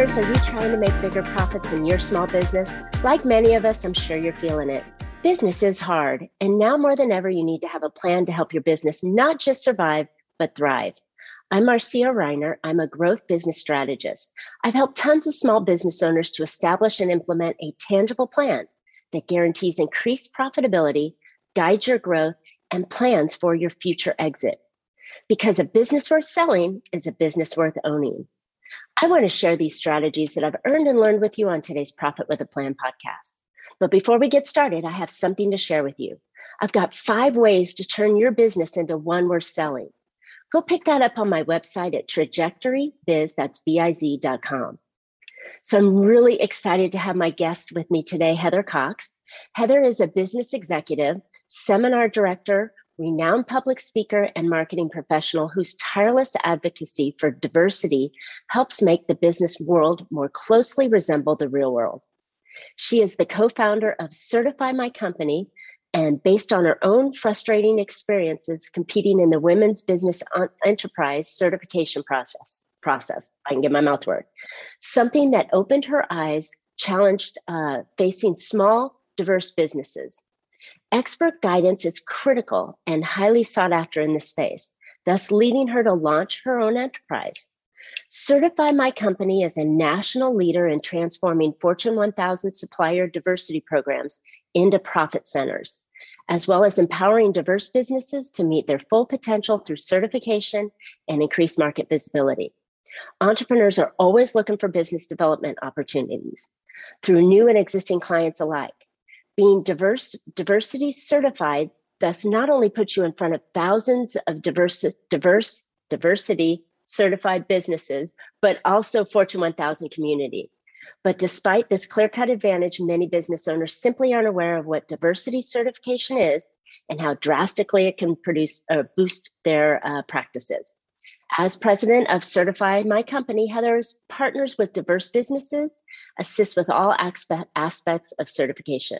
Entrepreneurs, are you trying to make bigger profits in your small business? Like many of us, I'm sure you're feeling it. Business is hard, and now more than ever, you need to have a plan to help your business not just survive, but thrive. I'm Marcia Reiner. I'm a growth business strategist. I've helped tons of small business owners to establish and implement a tangible plan that guarantees increased profitability, guides your growth, and plans for your future exit. Because a business worth selling is a business worth owning. I want to share these strategies that I've earned and learned with you on today's Profit with a Plan podcast. But before we get started, I have something to share with you. I've got five ways to turn your business into one worth selling. Go pick that up on my website at trajectorybiz, that's B-I-Z.com. So I'm really excited to have my guest with me today, Heather Cox. Heather is a business executive, seminar director, renowned public speaker and marketing professional whose tireless advocacy for diversity helps make the business world more closely resemble the real world. She is the co founder of Certify My Company, and based on her own frustrating experiences competing in the women's business enterprise certification process, process, I can get my mouth word, something that opened her eyes, challenged uh, facing small, diverse businesses. Expert guidance is critical and highly sought after in this space, thus leading her to launch her own enterprise. Certify My Company as a national leader in transforming Fortune 1000 supplier diversity programs into profit centers, as well as empowering diverse businesses to meet their full potential through certification and increased market visibility. Entrepreneurs are always looking for business development opportunities through new and existing clients alike being diverse diversity certified thus not only puts you in front of thousands of diverse diverse diversity certified businesses but also fortune 1000 community. But despite this clear-cut advantage many business owners simply aren't aware of what diversity certification is and how drastically it can produce or uh, boost their uh, practices. As president of certify my company heather partners with diverse businesses assists with all aspects of certification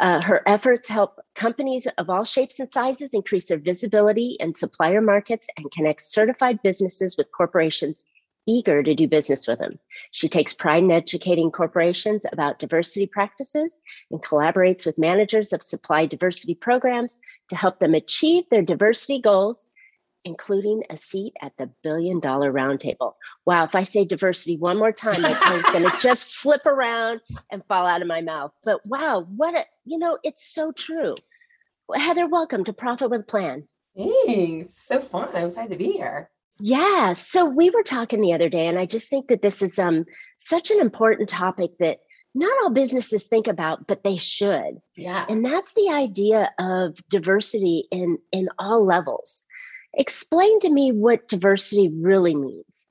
uh, her efforts help companies of all shapes and sizes increase their visibility in supplier markets and connect certified businesses with corporations eager to do business with them. She takes pride in educating corporations about diversity practices and collaborates with managers of supply diversity programs to help them achieve their diversity goals including a seat at the billion dollar roundtable. Wow, if I say diversity one more time, my tongue's going to just flip around and fall out of my mouth. But wow, what a, you know, it's so true. Heather, welcome to Profit with Plan. Thanks. So fun. I'm excited to be here. Yeah. So we were talking the other day, and I just think that this is um such an important topic that not all businesses think about, but they should. Yeah. And that's the idea of diversity in in all levels. Explain to me what diversity really means.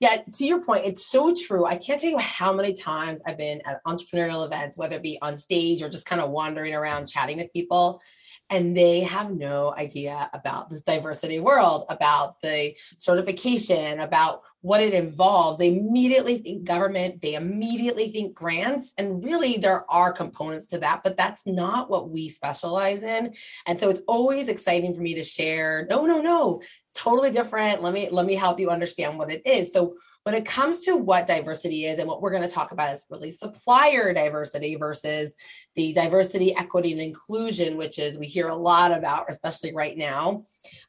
Yeah, to your point, it's so true. I can't tell you how many times I've been at entrepreneurial events, whether it be on stage or just kind of wandering around chatting with people and they have no idea about this diversity world, about the certification, about what it involves. They immediately think government, they immediately think grants, and really there are components to that, but that's not what we specialize in. And so it's always exciting for me to share, no, no, no, totally different. Let me let me help you understand what it is. So when it comes to what diversity is and what we're going to talk about is really supplier diversity versus the diversity equity and inclusion which is we hear a lot about especially right now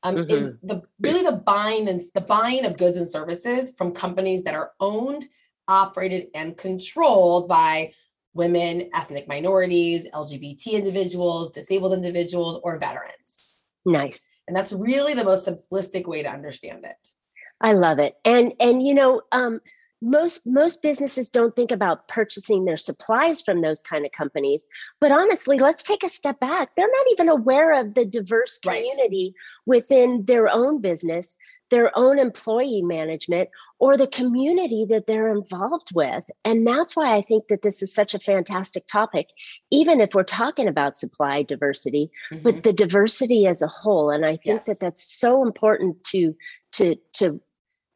um, mm-hmm. is the really the buying and the buying of goods and services from companies that are owned operated and controlled by women ethnic minorities lgbt individuals disabled individuals or veterans. Nice. And that's really the most simplistic way to understand it I love it. And and you know, um, most most businesses don't think about purchasing their supplies from those kind of companies. But honestly, let's take a step back. They're not even aware of the diverse community right. within their own business, their own employee management, or the community that they're involved with. And that's why I think that this is such a fantastic topic, even if we're talking about supply diversity, mm-hmm. but the diversity as a whole. And I think yes. that that's so important to to to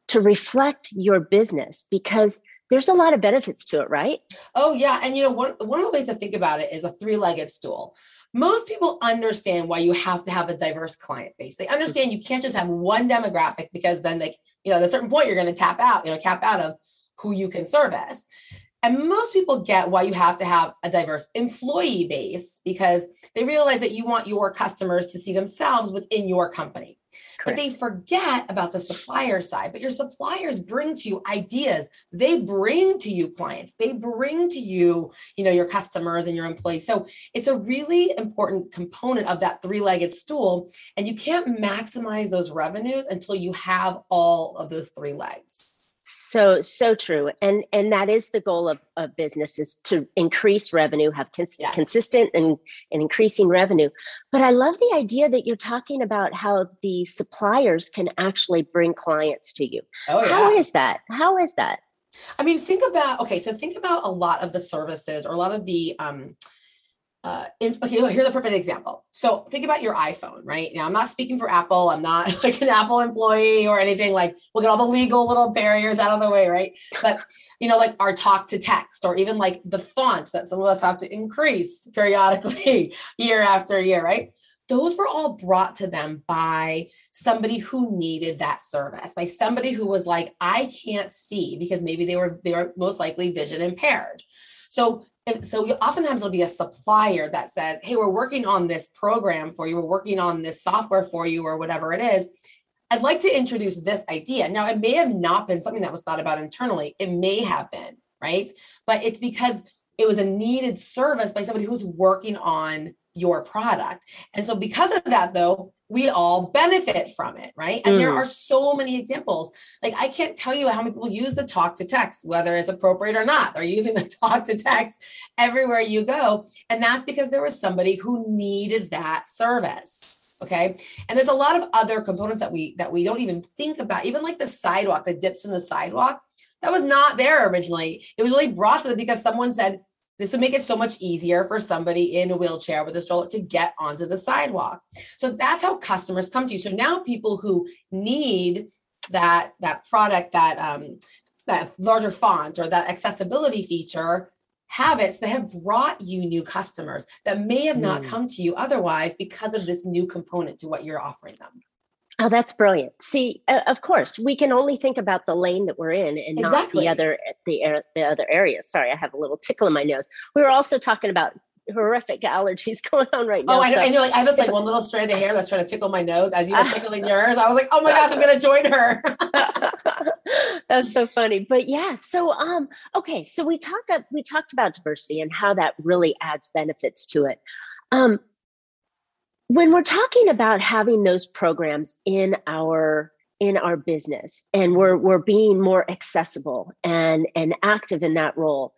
to reflect your business because there's a lot of benefits to it, right? Oh yeah, and you know one one of the ways to think about it is a three-legged stool. Most people understand why you have to have a diverse client base. They understand you can't just have one demographic because then they, you know, at a certain point you're going to tap out, you know, cap out of who you can service. And most people get why you have to have a diverse employee base because they realize that you want your customers to see themselves within your company. Correct. But they forget about the supplier side. But your suppliers bring to you ideas. They bring to you clients. They bring to you, you know, your customers and your employees. So it's a really important component of that three-legged stool. And you can't maximize those revenues until you have all of those three legs so so true and and that is the goal of, of business is to increase revenue have cons- yes. consistent and, and increasing revenue but i love the idea that you're talking about how the suppliers can actually bring clients to you oh, yeah. how is that how is that i mean think about okay so think about a lot of the services or a lot of the um uh, if, okay, here's a perfect example. So think about your iPhone, right? Now, I'm not speaking for Apple. I'm not like an Apple employee or anything. Like, we'll get all the legal little barriers out of the way, right? But you know, like our talk to text, or even like the fonts that some of us have to increase periodically year after year, right? Those were all brought to them by somebody who needed that service, by somebody who was like, I can't see because maybe they were they were most likely vision impaired. So and so oftentimes it'll be a supplier that says, Hey, we're working on this program for you, we're working on this software for you, or whatever it is. I'd like to introduce this idea. Now, it may have not been something that was thought about internally, it may have been, right? But it's because it was a needed service by somebody who's working on your product. And so, because of that, though, we all benefit from it, right? And mm. there are so many examples. Like, I can't tell you how many people use the talk to text, whether it's appropriate or not. They're using the talk to text everywhere you go. And that's because there was somebody who needed that service okay and there's a lot of other components that we that we don't even think about even like the sidewalk the dips in the sidewalk that was not there originally it was really brought to them because someone said this would make it so much easier for somebody in a wheelchair with a stroller to get onto the sidewalk. So that's how customers come to you. So now people who need that that product that um that larger font or that accessibility feature have it so they have brought you new customers that may have not mm. come to you otherwise because of this new component to what you're offering them Oh, that's brilliant. See, uh, of course, we can only think about the lane that we're in and exactly. not the other the the other areas. Sorry, I have a little tickle in my nose. We were also talking about horrific allergies going on right now. Oh, I know. So. And you're like, I have this like one little strand of hair that's trying to tickle my nose as you were tickling yours. I was like, oh my gosh, I'm gonna join her. that's so funny. But yeah, so um, okay, so we talk we talked about diversity and how that really adds benefits to it. Um, when we're talking about having those programs in our in our business and we're we're being more accessible and and active in that role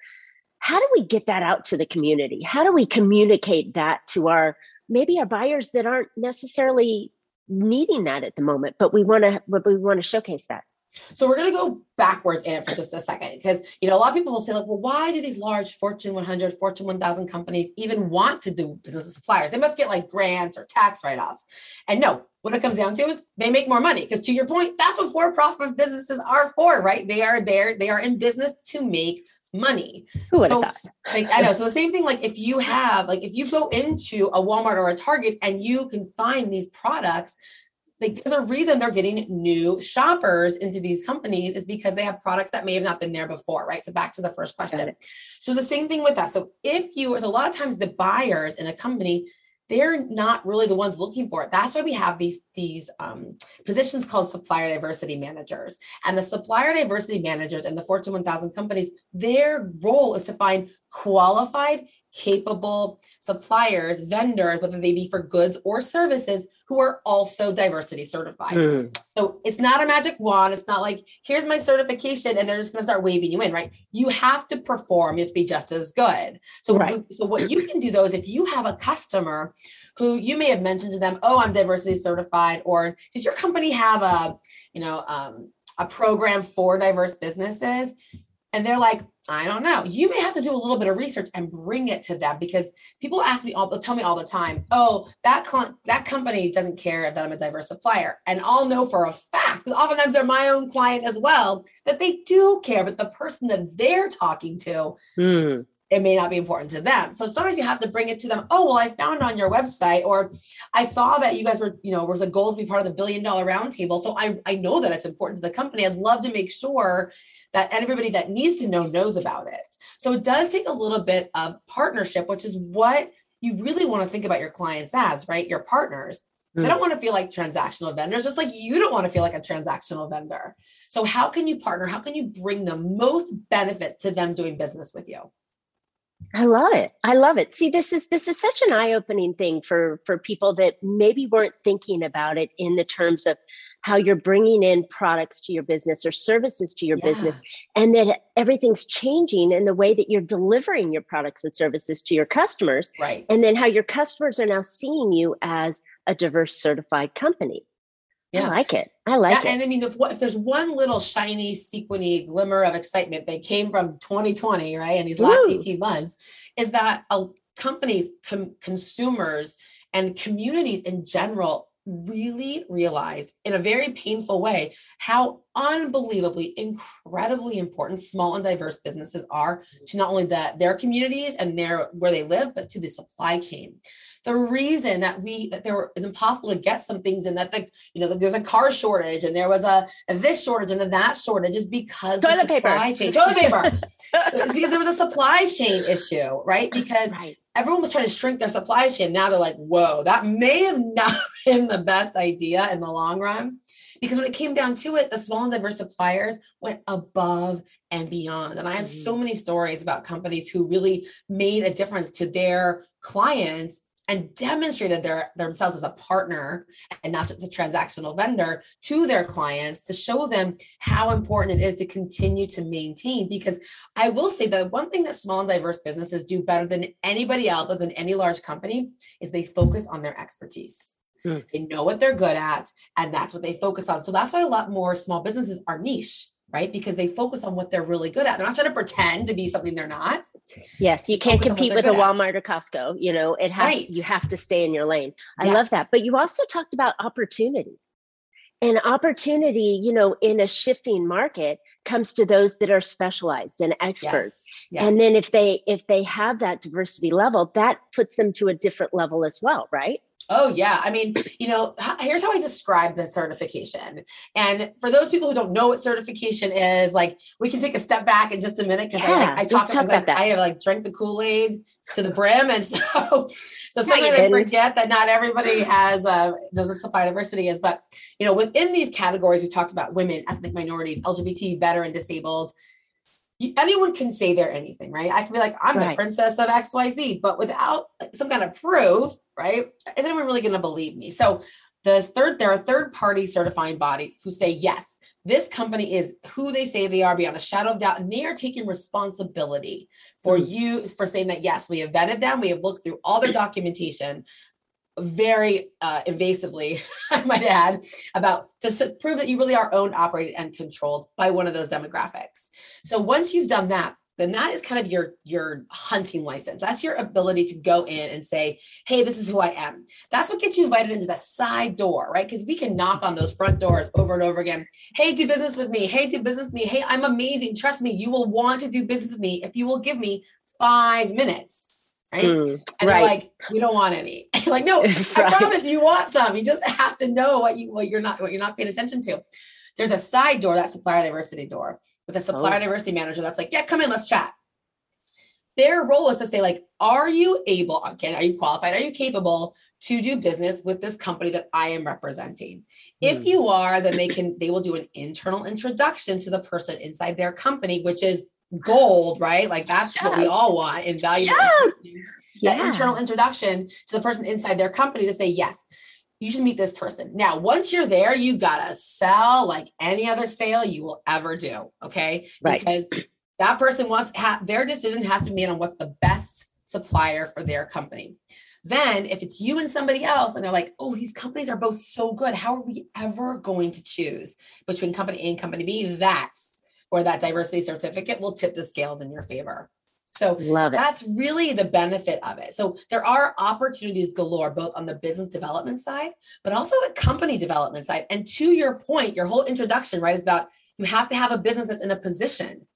how do we get that out to the community? How do we communicate that to our maybe our buyers that aren't necessarily needing that at the moment but we want to but we want to showcase that so we're going to go backwards in it for just a second because you know a lot of people will say like, well, why do these large Fortune 100, Fortune 1000 companies even want to do business with suppliers? They must get like grants or tax write-offs. And no, what it comes down to is they make more money because to your point, that's what for-profit businesses are for, right? They are there, they are in business to make money. Who would so, have thought? like I know. So the same thing, like if you have, like if you go into a Walmart or a Target and you can find these products like there's a reason they're getting new shoppers into these companies is because they have products that may have not been there before, right? So back to the first question. So the same thing with that. So if you, so a lot of times the buyers in a company, they're not really the ones looking for it. That's why we have these these um, positions called supplier diversity managers. And the supplier diversity managers and the Fortune 1000 companies, their role is to find qualified, capable suppliers, vendors, whether they be for goods or services who are also diversity certified. Mm. So it's not a magic wand. It's not like, here's my certification and they're just going to start waving you in, right? You have to perform, you have to be just as good. So, right. so what you can do though is if you have a customer who you may have mentioned to them, oh, I'm diversity certified, or does your company have a, you know, um, a program for diverse businesses? And they're like, I don't know. You may have to do a little bit of research and bring it to them because people ask me all, tell me all the time, oh, that cl- that company doesn't care that I'm a diverse supplier. And I'll know for a fact, because oftentimes they're my own client as well, that they do care, but the person that they're talking to, mm. it may not be important to them. So sometimes you have to bring it to them. Oh, well, I found on your website, or I saw that you guys were, you know, was a goal to be part of the billion dollar roundtable. So I, I know that it's important to the company. I'd love to make sure that everybody that needs to know knows about it. So it does take a little bit of partnership, which is what you really want to think about your clients as, right? Your partners. Mm. They don't want to feel like transactional vendors, just like you don't want to feel like a transactional vendor. So, how can you partner? How can you bring the most benefit to them doing business with you? I love it. I love it. See, this is this is such an eye-opening thing for for people that maybe weren't thinking about it in the terms of how you're bringing in products to your business or services to your yeah. business and that everything's changing in the way that you're delivering your products and services to your customers right and then how your customers are now seeing you as a diverse certified company yeah. I like it. I like yeah, it. And I mean, if, if, there's one little shiny, sequiny glimmer of excitement that came from 2020, right, and these last Woo. 18 months, is that uh, companies, com- consumers, and communities in general really realize in a very painful way how unbelievably incredibly important small and diverse businesses are mm-hmm. to not only the, their communities and their where they live but to the supply chain. The reason that we that there were it's impossible to get some things and that the you know there's a car shortage and there was a, a this shortage and a that shortage is because toilet paper. chain, toilet paper. It's because there was a supply chain issue right? Because right everyone was trying to shrink their supply chain. Now they're like, whoa, that may have not been the best idea in the long run. Because when it came down to it, the small and diverse suppliers went above and beyond. And I have mm-hmm. so many stories about companies who really made a difference to their clients and demonstrated their themselves as a partner and not just a transactional vendor to their clients to show them how important it is to continue to maintain. Because i will say that one thing that small and diverse businesses do better than anybody else other than any large company is they focus on their expertise. Mm. they know what they're good at and that's what they focus on. So that's why a lot more small businesses are niche right? Because they focus on what they're really good at. They're not trying to pretend to be something they're not. Yes, you can't compete with a Walmart or Costco. You know, it has right. you have to stay in your lane. I yes. love that. But you also talked about opportunity. And opportunity, you know, in a shifting market comes to those that are specialized and experts. Yes. Yes. And then if they if they have that diversity level, that puts them to a different level as well, right? Oh, yeah. I mean, you know, here's how I describe the certification. And for those people who don't know what certification is, like we can take a step back in just a minute because yeah, I, I, talk, talk about that. I have like drank the Kool Aid to the brim. And so, so sometimes I forget that not everybody has, uh, knows what supply diversity is. But, you know, within these categories, we talked about women, ethnic minorities, LGBT, veteran, disabled, anyone can say they're anything, right? I can be like, I'm right. the princess of XYZ, but without some kind of proof, right? Is anyone really going to believe me? So the third, there are third party certifying bodies who say, yes, this company is who they say they are beyond a shadow of doubt. And they are taking responsibility for mm-hmm. you for saying that, yes, we have vetted them. We have looked through all their documentation very uh, invasively, I might add, about to prove that you really are owned, operated, and controlled by one of those demographics. So once you've done that, then that is kind of your your hunting license. That's your ability to go in and say, "Hey, this is who I am." That's what gets you invited into the side door, right? Because we can knock on those front doors over and over again. "Hey, do business with me. Hey, do business with me. Hey, I'm amazing. Trust me, you will want to do business with me if you will give me 5 minutes." right? Mm, and right. they're like, we don't want any. like, no, right. I promise you want some. You just have to know what you what you're not what you're not paying attention to. There's a side door, that supplier diversity door, with a supplier oh. diversity manager that's like, yeah, come in, let's chat. Their role is to say, like, are you able, okay, are you qualified? Are you capable to do business with this company that I am representing? Mm. If hmm. you are, then they can they will do an internal introduction to the person inside their company, which is gold, right? Like that's yes. what we all want in value. Yes. That yeah. internal introduction to the person inside their company to say, yes, you should meet this person. Now, once you're there, you gotta sell like any other sale you will ever do. Okay. Right. Because that person wants ha- their decision has to be made on what's the best supplier for their company. Then, if it's you and somebody else, and they're like, oh, these companies are both so good, how are we ever going to choose between company A and company B? That's or that diversity certificate will tip the scales in your favor. So that's really the benefit of it. So there are opportunities galore, both on the business development side, but also the company development side. And to your point, your whole introduction, right, is about you have to have a business that's in a position.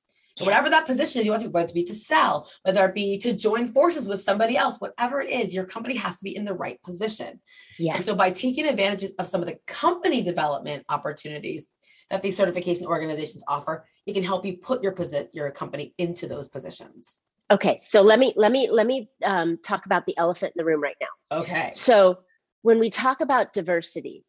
Whatever that position is, you want to, whether it be to sell, whether it be to join forces with somebody else, whatever it is, your company has to be in the right position. Yes. And so by taking advantage of some of the company development opportunities, that these certification organizations offer. It can help you put your position, your company into those positions. Okay, so let me let me let me um, talk about the elephant in the room right now. Okay. So when we talk about diversity,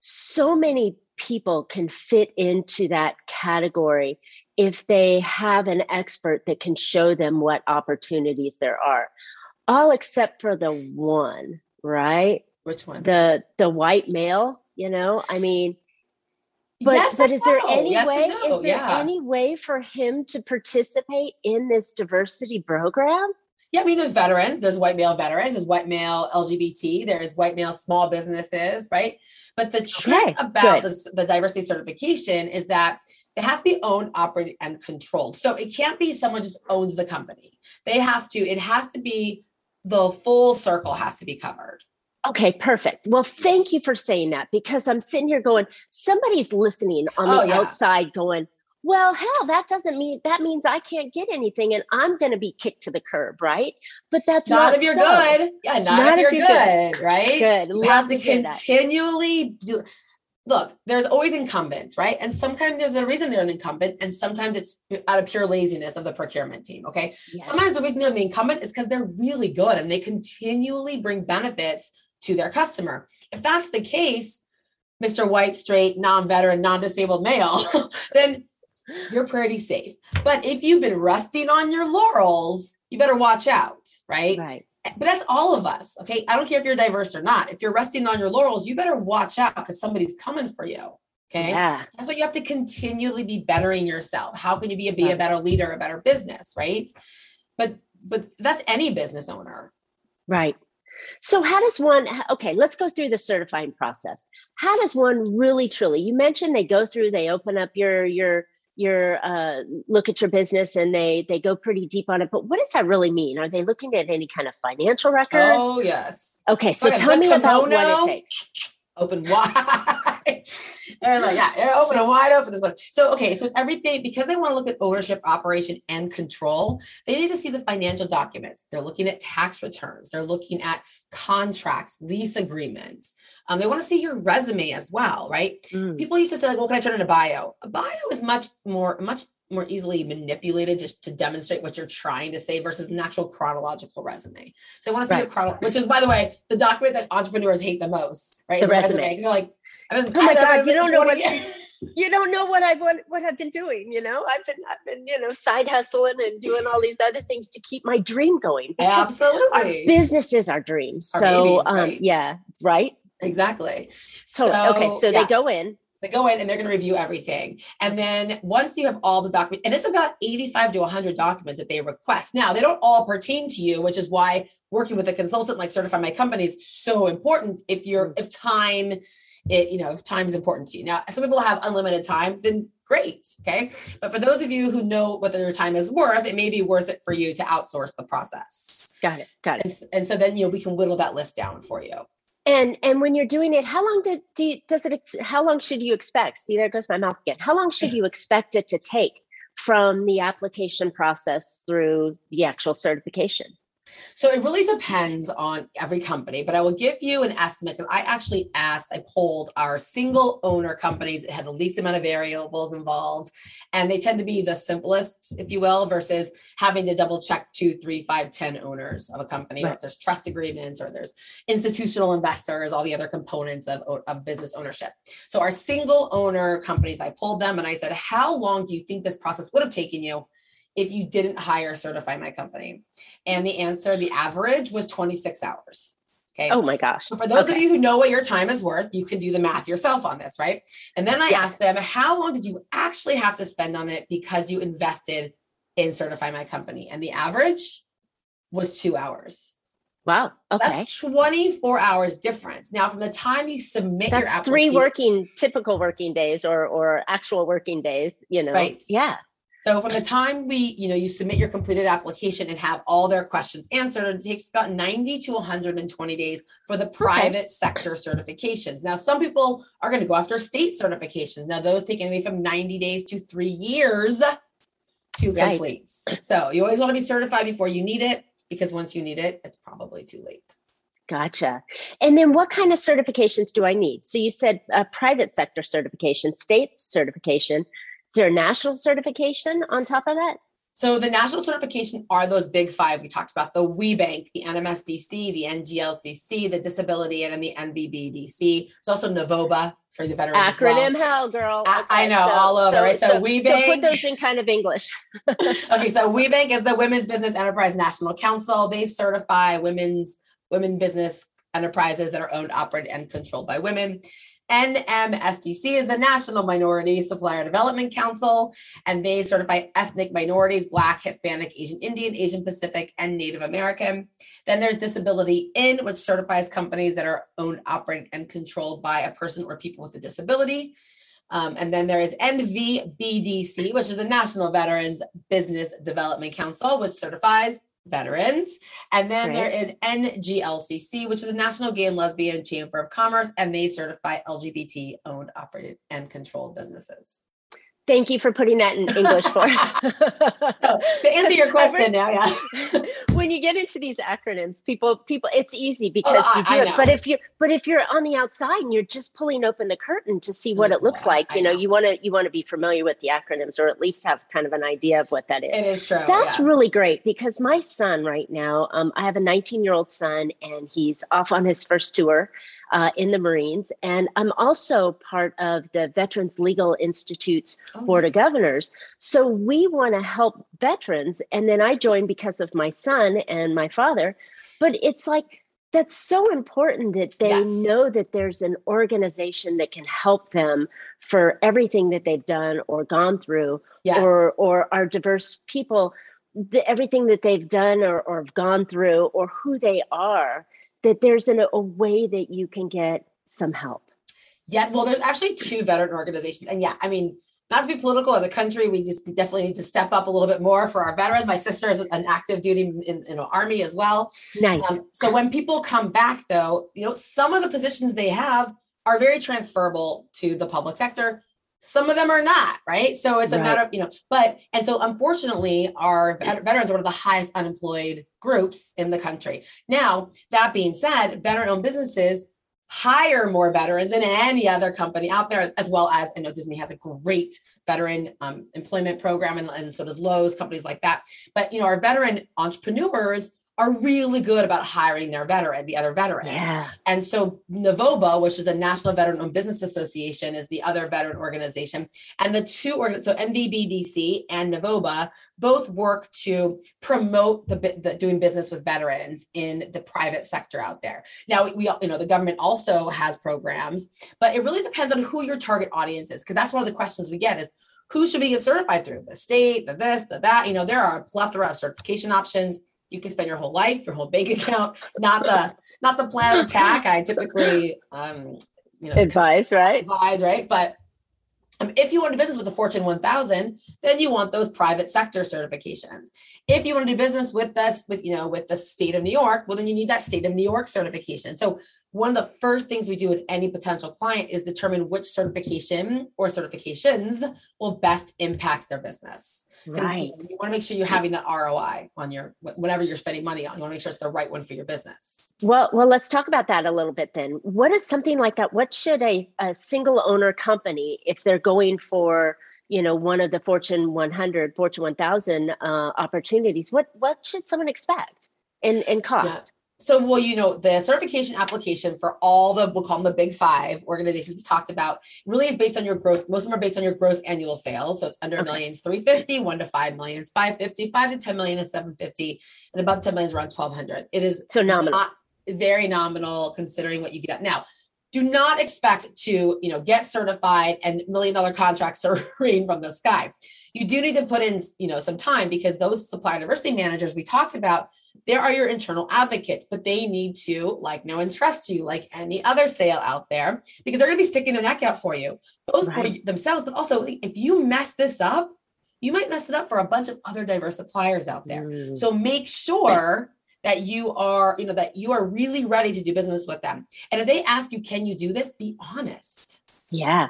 so many people can fit into that category if they have an expert that can show them what opportunities there are all except for the one right which one the the white male you know i mean but yes but is there any yes way no. is there yeah. any way for him to participate in this diversity program yeah, I mean, there's veterans, there's white male veterans, there's white male LGBT, there's white male small businesses, right? But the trick okay, about this, the diversity certification is that it has to be owned, operated, and controlled. So it can't be someone just owns the company. They have to, it has to be the full circle has to be covered. Okay, perfect. Well, thank you for saying that because I'm sitting here going, somebody's listening on oh, the oh, yeah. outside going, well, hell, that doesn't mean that means I can't get anything and I'm going to be kicked to the curb, right? But that's not, not if you're so. good. Yeah, not, not if, you're, you're good, good, right? Good. You have to, to continually do. Look, there's always incumbents, right? And sometimes there's a reason they're an incumbent, and sometimes it's out of pure laziness of the procurement team. Okay. Yes. Sometimes the reason they're the incumbent is because they're really good and they continually bring benefits to their customer. If that's the case, Mr. White, straight, non-veteran, non-disabled male, then you're pretty safe. But if you've been resting on your laurels, you better watch out, right? Right. But that's all of us. Okay. I don't care if you're diverse or not. If you're resting on your laurels, you better watch out because somebody's coming for you. Okay. Yeah. That's why you have to continually be bettering yourself. How can you be a, be a better leader, a better business, right? But but that's any business owner. Right. So how does one okay, let's go through the certifying process. How does one really truly? You mentioned they go through, they open up your your your uh, look at your business and they they go pretty deep on it but what does that really mean? Are they looking at any kind of financial records? Oh yes. Okay so okay, tell me about what it takes. Open wide. They're like yeah they're open and wide open this one. So okay so it's everything because they want to look at ownership operation and control they need to see the financial documents. They're looking at tax returns. They're looking at contracts lease agreements um, they want to see your resume as well, right? Mm. People used to say, like, well, can I turn in a bio? A bio is much more, much more easily manipulated just to demonstrate what you're trying to say versus an actual chronological resume. So I want to see right. your chronological, which is, by the way, the document that entrepreneurs hate the most, right? The resume. resume. They're like, oh my God, you don't know what you don't know what I've what, what I've been doing. You know, I've been I've been you know side hustling and doing all these other things to keep my dream going. Absolutely, our business is our dream. Our so babies, um, right? yeah, right. Exactly. Totally. So, okay. So yeah. they go in. They go in and they're going to review everything. And then once you have all the documents, and it's about 85 to 100 documents that they request. Now, they don't all pertain to you, which is why working with a consultant like Certify My Company is so important if you're, if time, it, you know, if time is important to you. Now, some people have unlimited time, then great. Okay. But for those of you who know what their time is worth, it may be worth it for you to outsource the process. Got it. Got it. And, and so then, you know, we can whittle that list down for you and and when you're doing it how long did do you, does it how long should you expect see there goes my mouth again how long should you expect it to take from the application process through the actual certification so it really depends on every company, but I will give you an estimate because I actually asked, I polled our single owner companies that had the least amount of variables involved, and they tend to be the simplest, if you will, versus having to double check two, three, five, ten owners of a company, right. if there's trust agreements or there's institutional investors, all the other components of, of business ownership. So our single owner companies, I pulled them and I said, how long do you think this process would have taken you? If you didn't hire certify my company and the answer the average was 26 hours okay oh my gosh so for those okay. of you who know what your time is worth you can do the math yourself on this right and then i yes. asked them how long did you actually have to spend on it because you invested in certify my company and the average was two hours Wow. Okay. That's 24 hours difference. Now, from the time you submit That's your three working typical working days or or actual working days, you know. Right. Yeah. So from the time we, you know, you submit your completed application and have all their questions answered, it takes about 90 to 120 days for the private okay. sector certifications. Now, some people are going to go after state certifications. Now, those take anywhere from 90 days to three years to right. complete. So you always want to be certified before you need it, because once you need it, it's probably too late. Gotcha. And then what kind of certifications do I need? So you said a private sector certification, state certification. Is there a national certification on top of that? So the national certification are those big five we talked about: the WBENC, the NMSDC, the NGLCC, the Disability, and then the NVBDC. There's also NAVOBA for the veterans. Acronym well. hell, girl. Okay, I know so, all over. So, right? So, so WBENC. So put those in kind of English. okay, so WBENC is the Women's Business Enterprise National Council. They certify women's women business enterprises that are owned, operated, and controlled by women. NMSDC is the National Minority Supplier Development Council, and they certify ethnic minorities Black, Hispanic, Asian Indian, Asian Pacific, and Native American. Then there's Disability In, which certifies companies that are owned, operated, and controlled by a person or people with a disability. Um, and then there is NVBDC, which is the National Veterans Business Development Council, which certifies veterans. And then there is NGLCC, which is the National Gay and Lesbian Chamber of Commerce, and they certify LGBT owned, operated, and controlled businesses. Thank you for putting that in English for us. to answer your question now, yeah. when you get into these acronyms, people people it's easy because oh, you do I, it. but if you're but if you're on the outside and you're just pulling open the curtain to see what it looks yeah, like, you know, know, you want to you want to be familiar with the acronyms or at least have kind of an idea of what that is. It is true. That's yeah. really great because my son right now, um, I have a 19 year old son and he's off on his first tour uh, in the Marines. And I'm also part of the Veterans Legal Institute's oh, Board of Governors. So we want to help veterans. And then I joined because of my son and my father. But it's like, that's so important that they yes. know that there's an organization that can help them for everything that they've done or gone through yes. or or are diverse people the, everything that they've done or, or gone through or who they are that there's an, a way that you can get some help. Yeah, well, there's actually two veteran organizations. And yeah, I mean, not to be political as a country, we just definitely need to step up a little bit more for our veterans. My sister is an active duty in, in the army as well. Nice. Um, so when people come back, though, you know, some of the positions they have are very transferable to the public sector. Some of them are not, right? So it's a right. matter of, you know, but, and so unfortunately, our veterans are one of the highest unemployed groups in the country. Now, that being said, veteran owned businesses hire more veterans than any other company out there, as well as I know Disney has a great veteran um, employment program, and, and so does Lowe's, companies like that. But you know, our veteran entrepreneurs are really good about hiring their veteran, the other veterans. Yeah. And so NAVOBA, which is the National Veteran Owned Business Association, is the other veteran organization. And the two organ- so NVBDC and NAVOBA both work to promote the, the, doing business with veterans in the private sector out there. Now we you know the government also has programs, but it really depends on who your target audience is because that's one of the questions we get is who should we get certified through? The state, the this, the that. You know, there are a plethora of certification options you can spend your whole life, your whole bank account, not the not the plan of attack. I typically um you know advise, right? Advise, right? But um, if you want to do business with the Fortune 1000, then you want those private sector certifications. If you want to do business with this, with you know, with the state of New York, well, then you need that state of New York certification. So one of the first things we do with any potential client is determine which certification or certifications will best impact their business. Right. You, want to make sure you're having the ROI on your whatever you're spending money on. You want to make sure it's the right one for your business. Well, well, let's talk about that a little bit then. What is something like that? What should a, a single owner company, if they're going for you know one of the Fortune 100, Fortune 1000 uh, opportunities, what what should someone expect in in cost? So, well, you know, the certification application for all the, we'll call them the big five organizations we talked about, really is based on your gross, most of them are based on your gross annual sales. So it's under okay. millions, 350, one to five millions, 550, five to 10 million is 750, and above 10 million is around 1200. It is so nominal. very nominal considering what you get. Now, do not expect to, you know, get certified and million dollar contracts are rain from the sky. You do need to put in, you know, some time because those supplier diversity managers we talked about there are your internal advocates, but they need to like know and trust you like any other sale out there because they're going to be sticking their neck out for you, both right. for themselves, but also if you mess this up, you might mess it up for a bunch of other diverse suppliers out there. Mm. So make sure that you are, you know, that you are really ready to do business with them. And if they ask you, can you do this? Be honest. Yeah.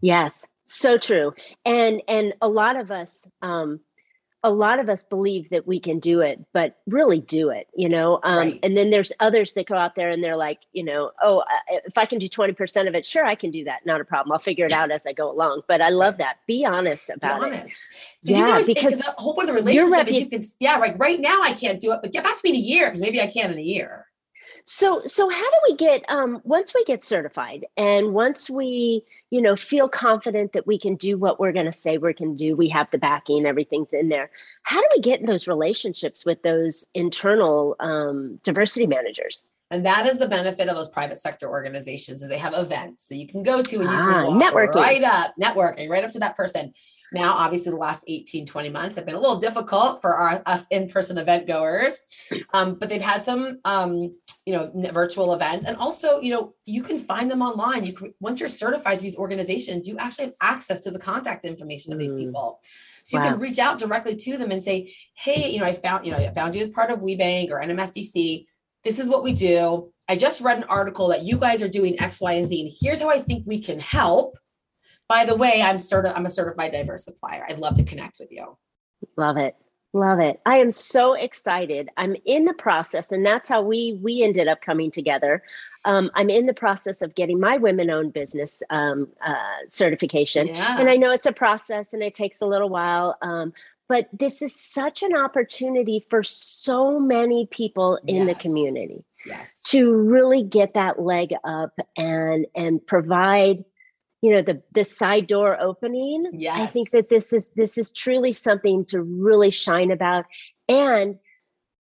Yes. So true. And and a lot of us um a lot of us believe that we can do it, but really do it, you know? Um, Right. And then there's others that go out there and they're like, you know, oh, if I can do 20% of it, sure, I can do that. Not a problem. I'll figure it out as I go along. But I love that. Be honest Be about it. honest. 'Cause Yeah, you can always think because the whole point of the relationship is you can, yeah, like right now I can't do it, but get back to me in a year because maybe I can in a year. So, so how do we get um, once we get certified, and once we, you know, feel confident that we can do what we're going to say we can do, we have the backing, everything's in there. How do we get in those relationships with those internal um, diversity managers? And that is the benefit of those private sector organizations is they have events that you can go to and you Ah, can walk networking. right up, networking right up to that person. Now, obviously, the last 18, 20 months have been a little difficult for our us in-person event goers. Um, but they've had some um, you know, virtual events. And also, you know, you can find them online. You can once you're certified to these organizations, you actually have access to the contact information of these Mm. people. So you Wow. can reach out directly to them and say, hey, you know, I found, you know, I found you as part of WBENC or NMSDC this is what we do. I just read an article that you guys are doing X, Y, and Z, and here's how I think we can help. By the way, I'm certi- I'm a certified diverse supplier. I'd love to connect with you. Love it. Love it. I am so excited. I'm in the process, and that's how we we ended up coming together. Um, I'm in the process of getting my women-owned business um, uh, certification, Yeah. and I know it's a process and it takes a little while. Um, but this is such an opportunity for so many people in the community yes. to really get that leg up and and provide you know the the side door opening Yeah. i think that this is this is truly something to really shine about. And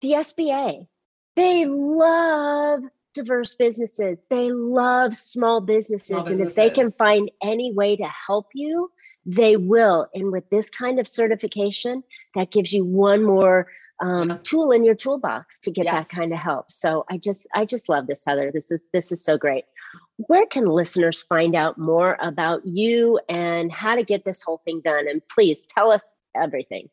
the sba they love diverse businesses. They love small businesses, Small and if they can find any way to help you they will. And with this kind of certification that gives you one more um, Yeah. tool in your toolbox to get Yes. that kind of help. So i just i just love this heather. This is this is so great where can listeners find out more about you and how to get this whole thing done and please tell us everything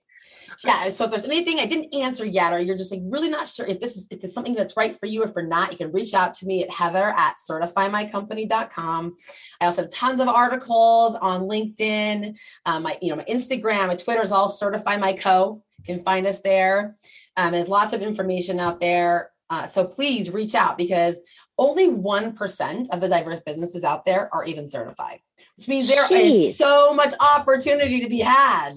Yeah. So if there's anything I didn't answer yet, or you're just like really not sure if this is if it's something that's right for you, or for not, you can reach out to me at heather at certifymycompany.com. I also have tons of articles on LinkedIn, um, my you know my Instagram, my Twitter is all certify my co. You can find us there. Um, there's lots of information out there. Uh, so please reach out because only 1% of the diverse businesses out there are even certified, which means there Jeez. is so much opportunity to be had.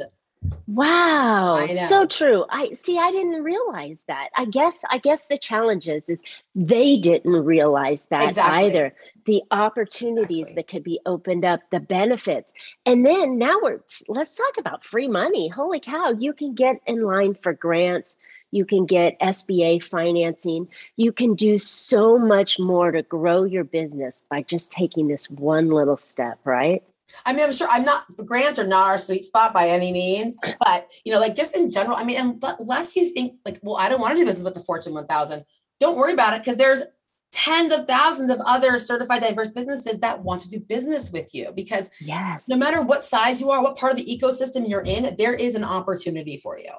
wow so true i see i didn't realize that i guess i guess the challenge is is they didn't realize that Exactly. either the opportunities Exactly. that could be opened up the benefits and then now we're let's talk about free money holy cow you can get in line for grants you can get SBA financing. You can do so much more to grow your business by just taking this one little step, right? I mean, I'm sure I'm not grants are not our sweet spot by any means, but you know, like just in general, I mean, unless you think like, well, I don't want to do business with the Fortune 1000, don't worry about it because there's tens of thousands of other certified diverse businesses that want to do business with you because Yes. no matter what size you are, what part of the ecosystem you're in, there is an opportunity for you.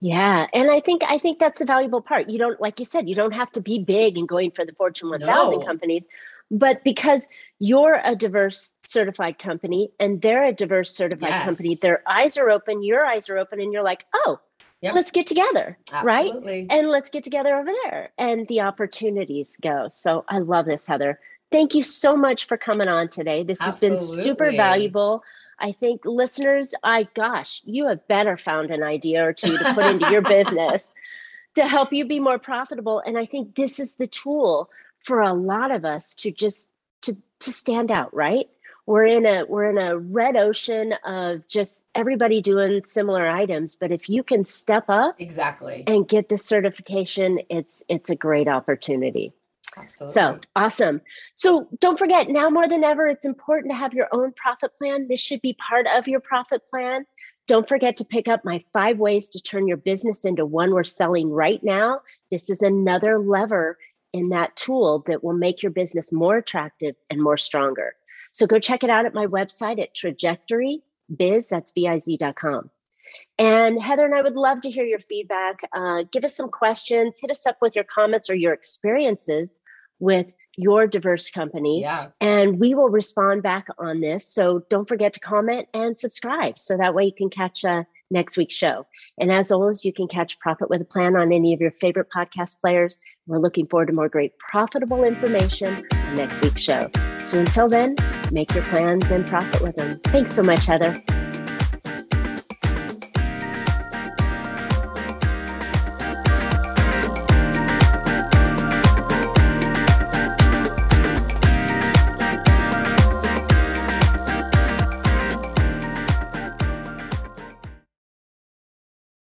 Yeah, and I think I think that's a valuable part. You don't like you said, you don't have to be big and going for the Fortune 1000 No. companies, but because you're a diverse certified company and they're a diverse certified company, their eyes are open, your eyes are open and you're like, "Oh, Yep. let's get together." Right? And let's get together over there and the opportunities go so i love this heather thank you so much for coming on today this has been super valuable i think listeners i gosh you have better found an idea or two to put into your business to help you be more profitable. And i think this is the tool for a lot of us to just to to stand out right? We're in a we're in a red ocean of just everybody doing similar items but if you can step up Exactly. and get the certification it's it's a great opportunity Absolutely. so awesome. So don't forget now more than ever it's important to have your own profit plan. This should be part of your profit plan. Don't forget to pick up my five ways to turn your business into one we're selling right now. This is another lever in that tool that will make your business more attractive and more stronger. So go check it out at my website at trajectory biz that's biz.com and Heather and I would love to hear your feedback. Uh, give us some questions, hit us up with your comments or your experiences with your diverse company, yeah. and we will respond back on this. So don't forget to comment and subscribe so that way you can catch uh, next week's show. And as always, you can catch Profit with a Plan on any of your favorite podcast players. We're looking forward to more great profitable information on next week's show. So until then, make your plans and profit with them. Thanks so much, Heather.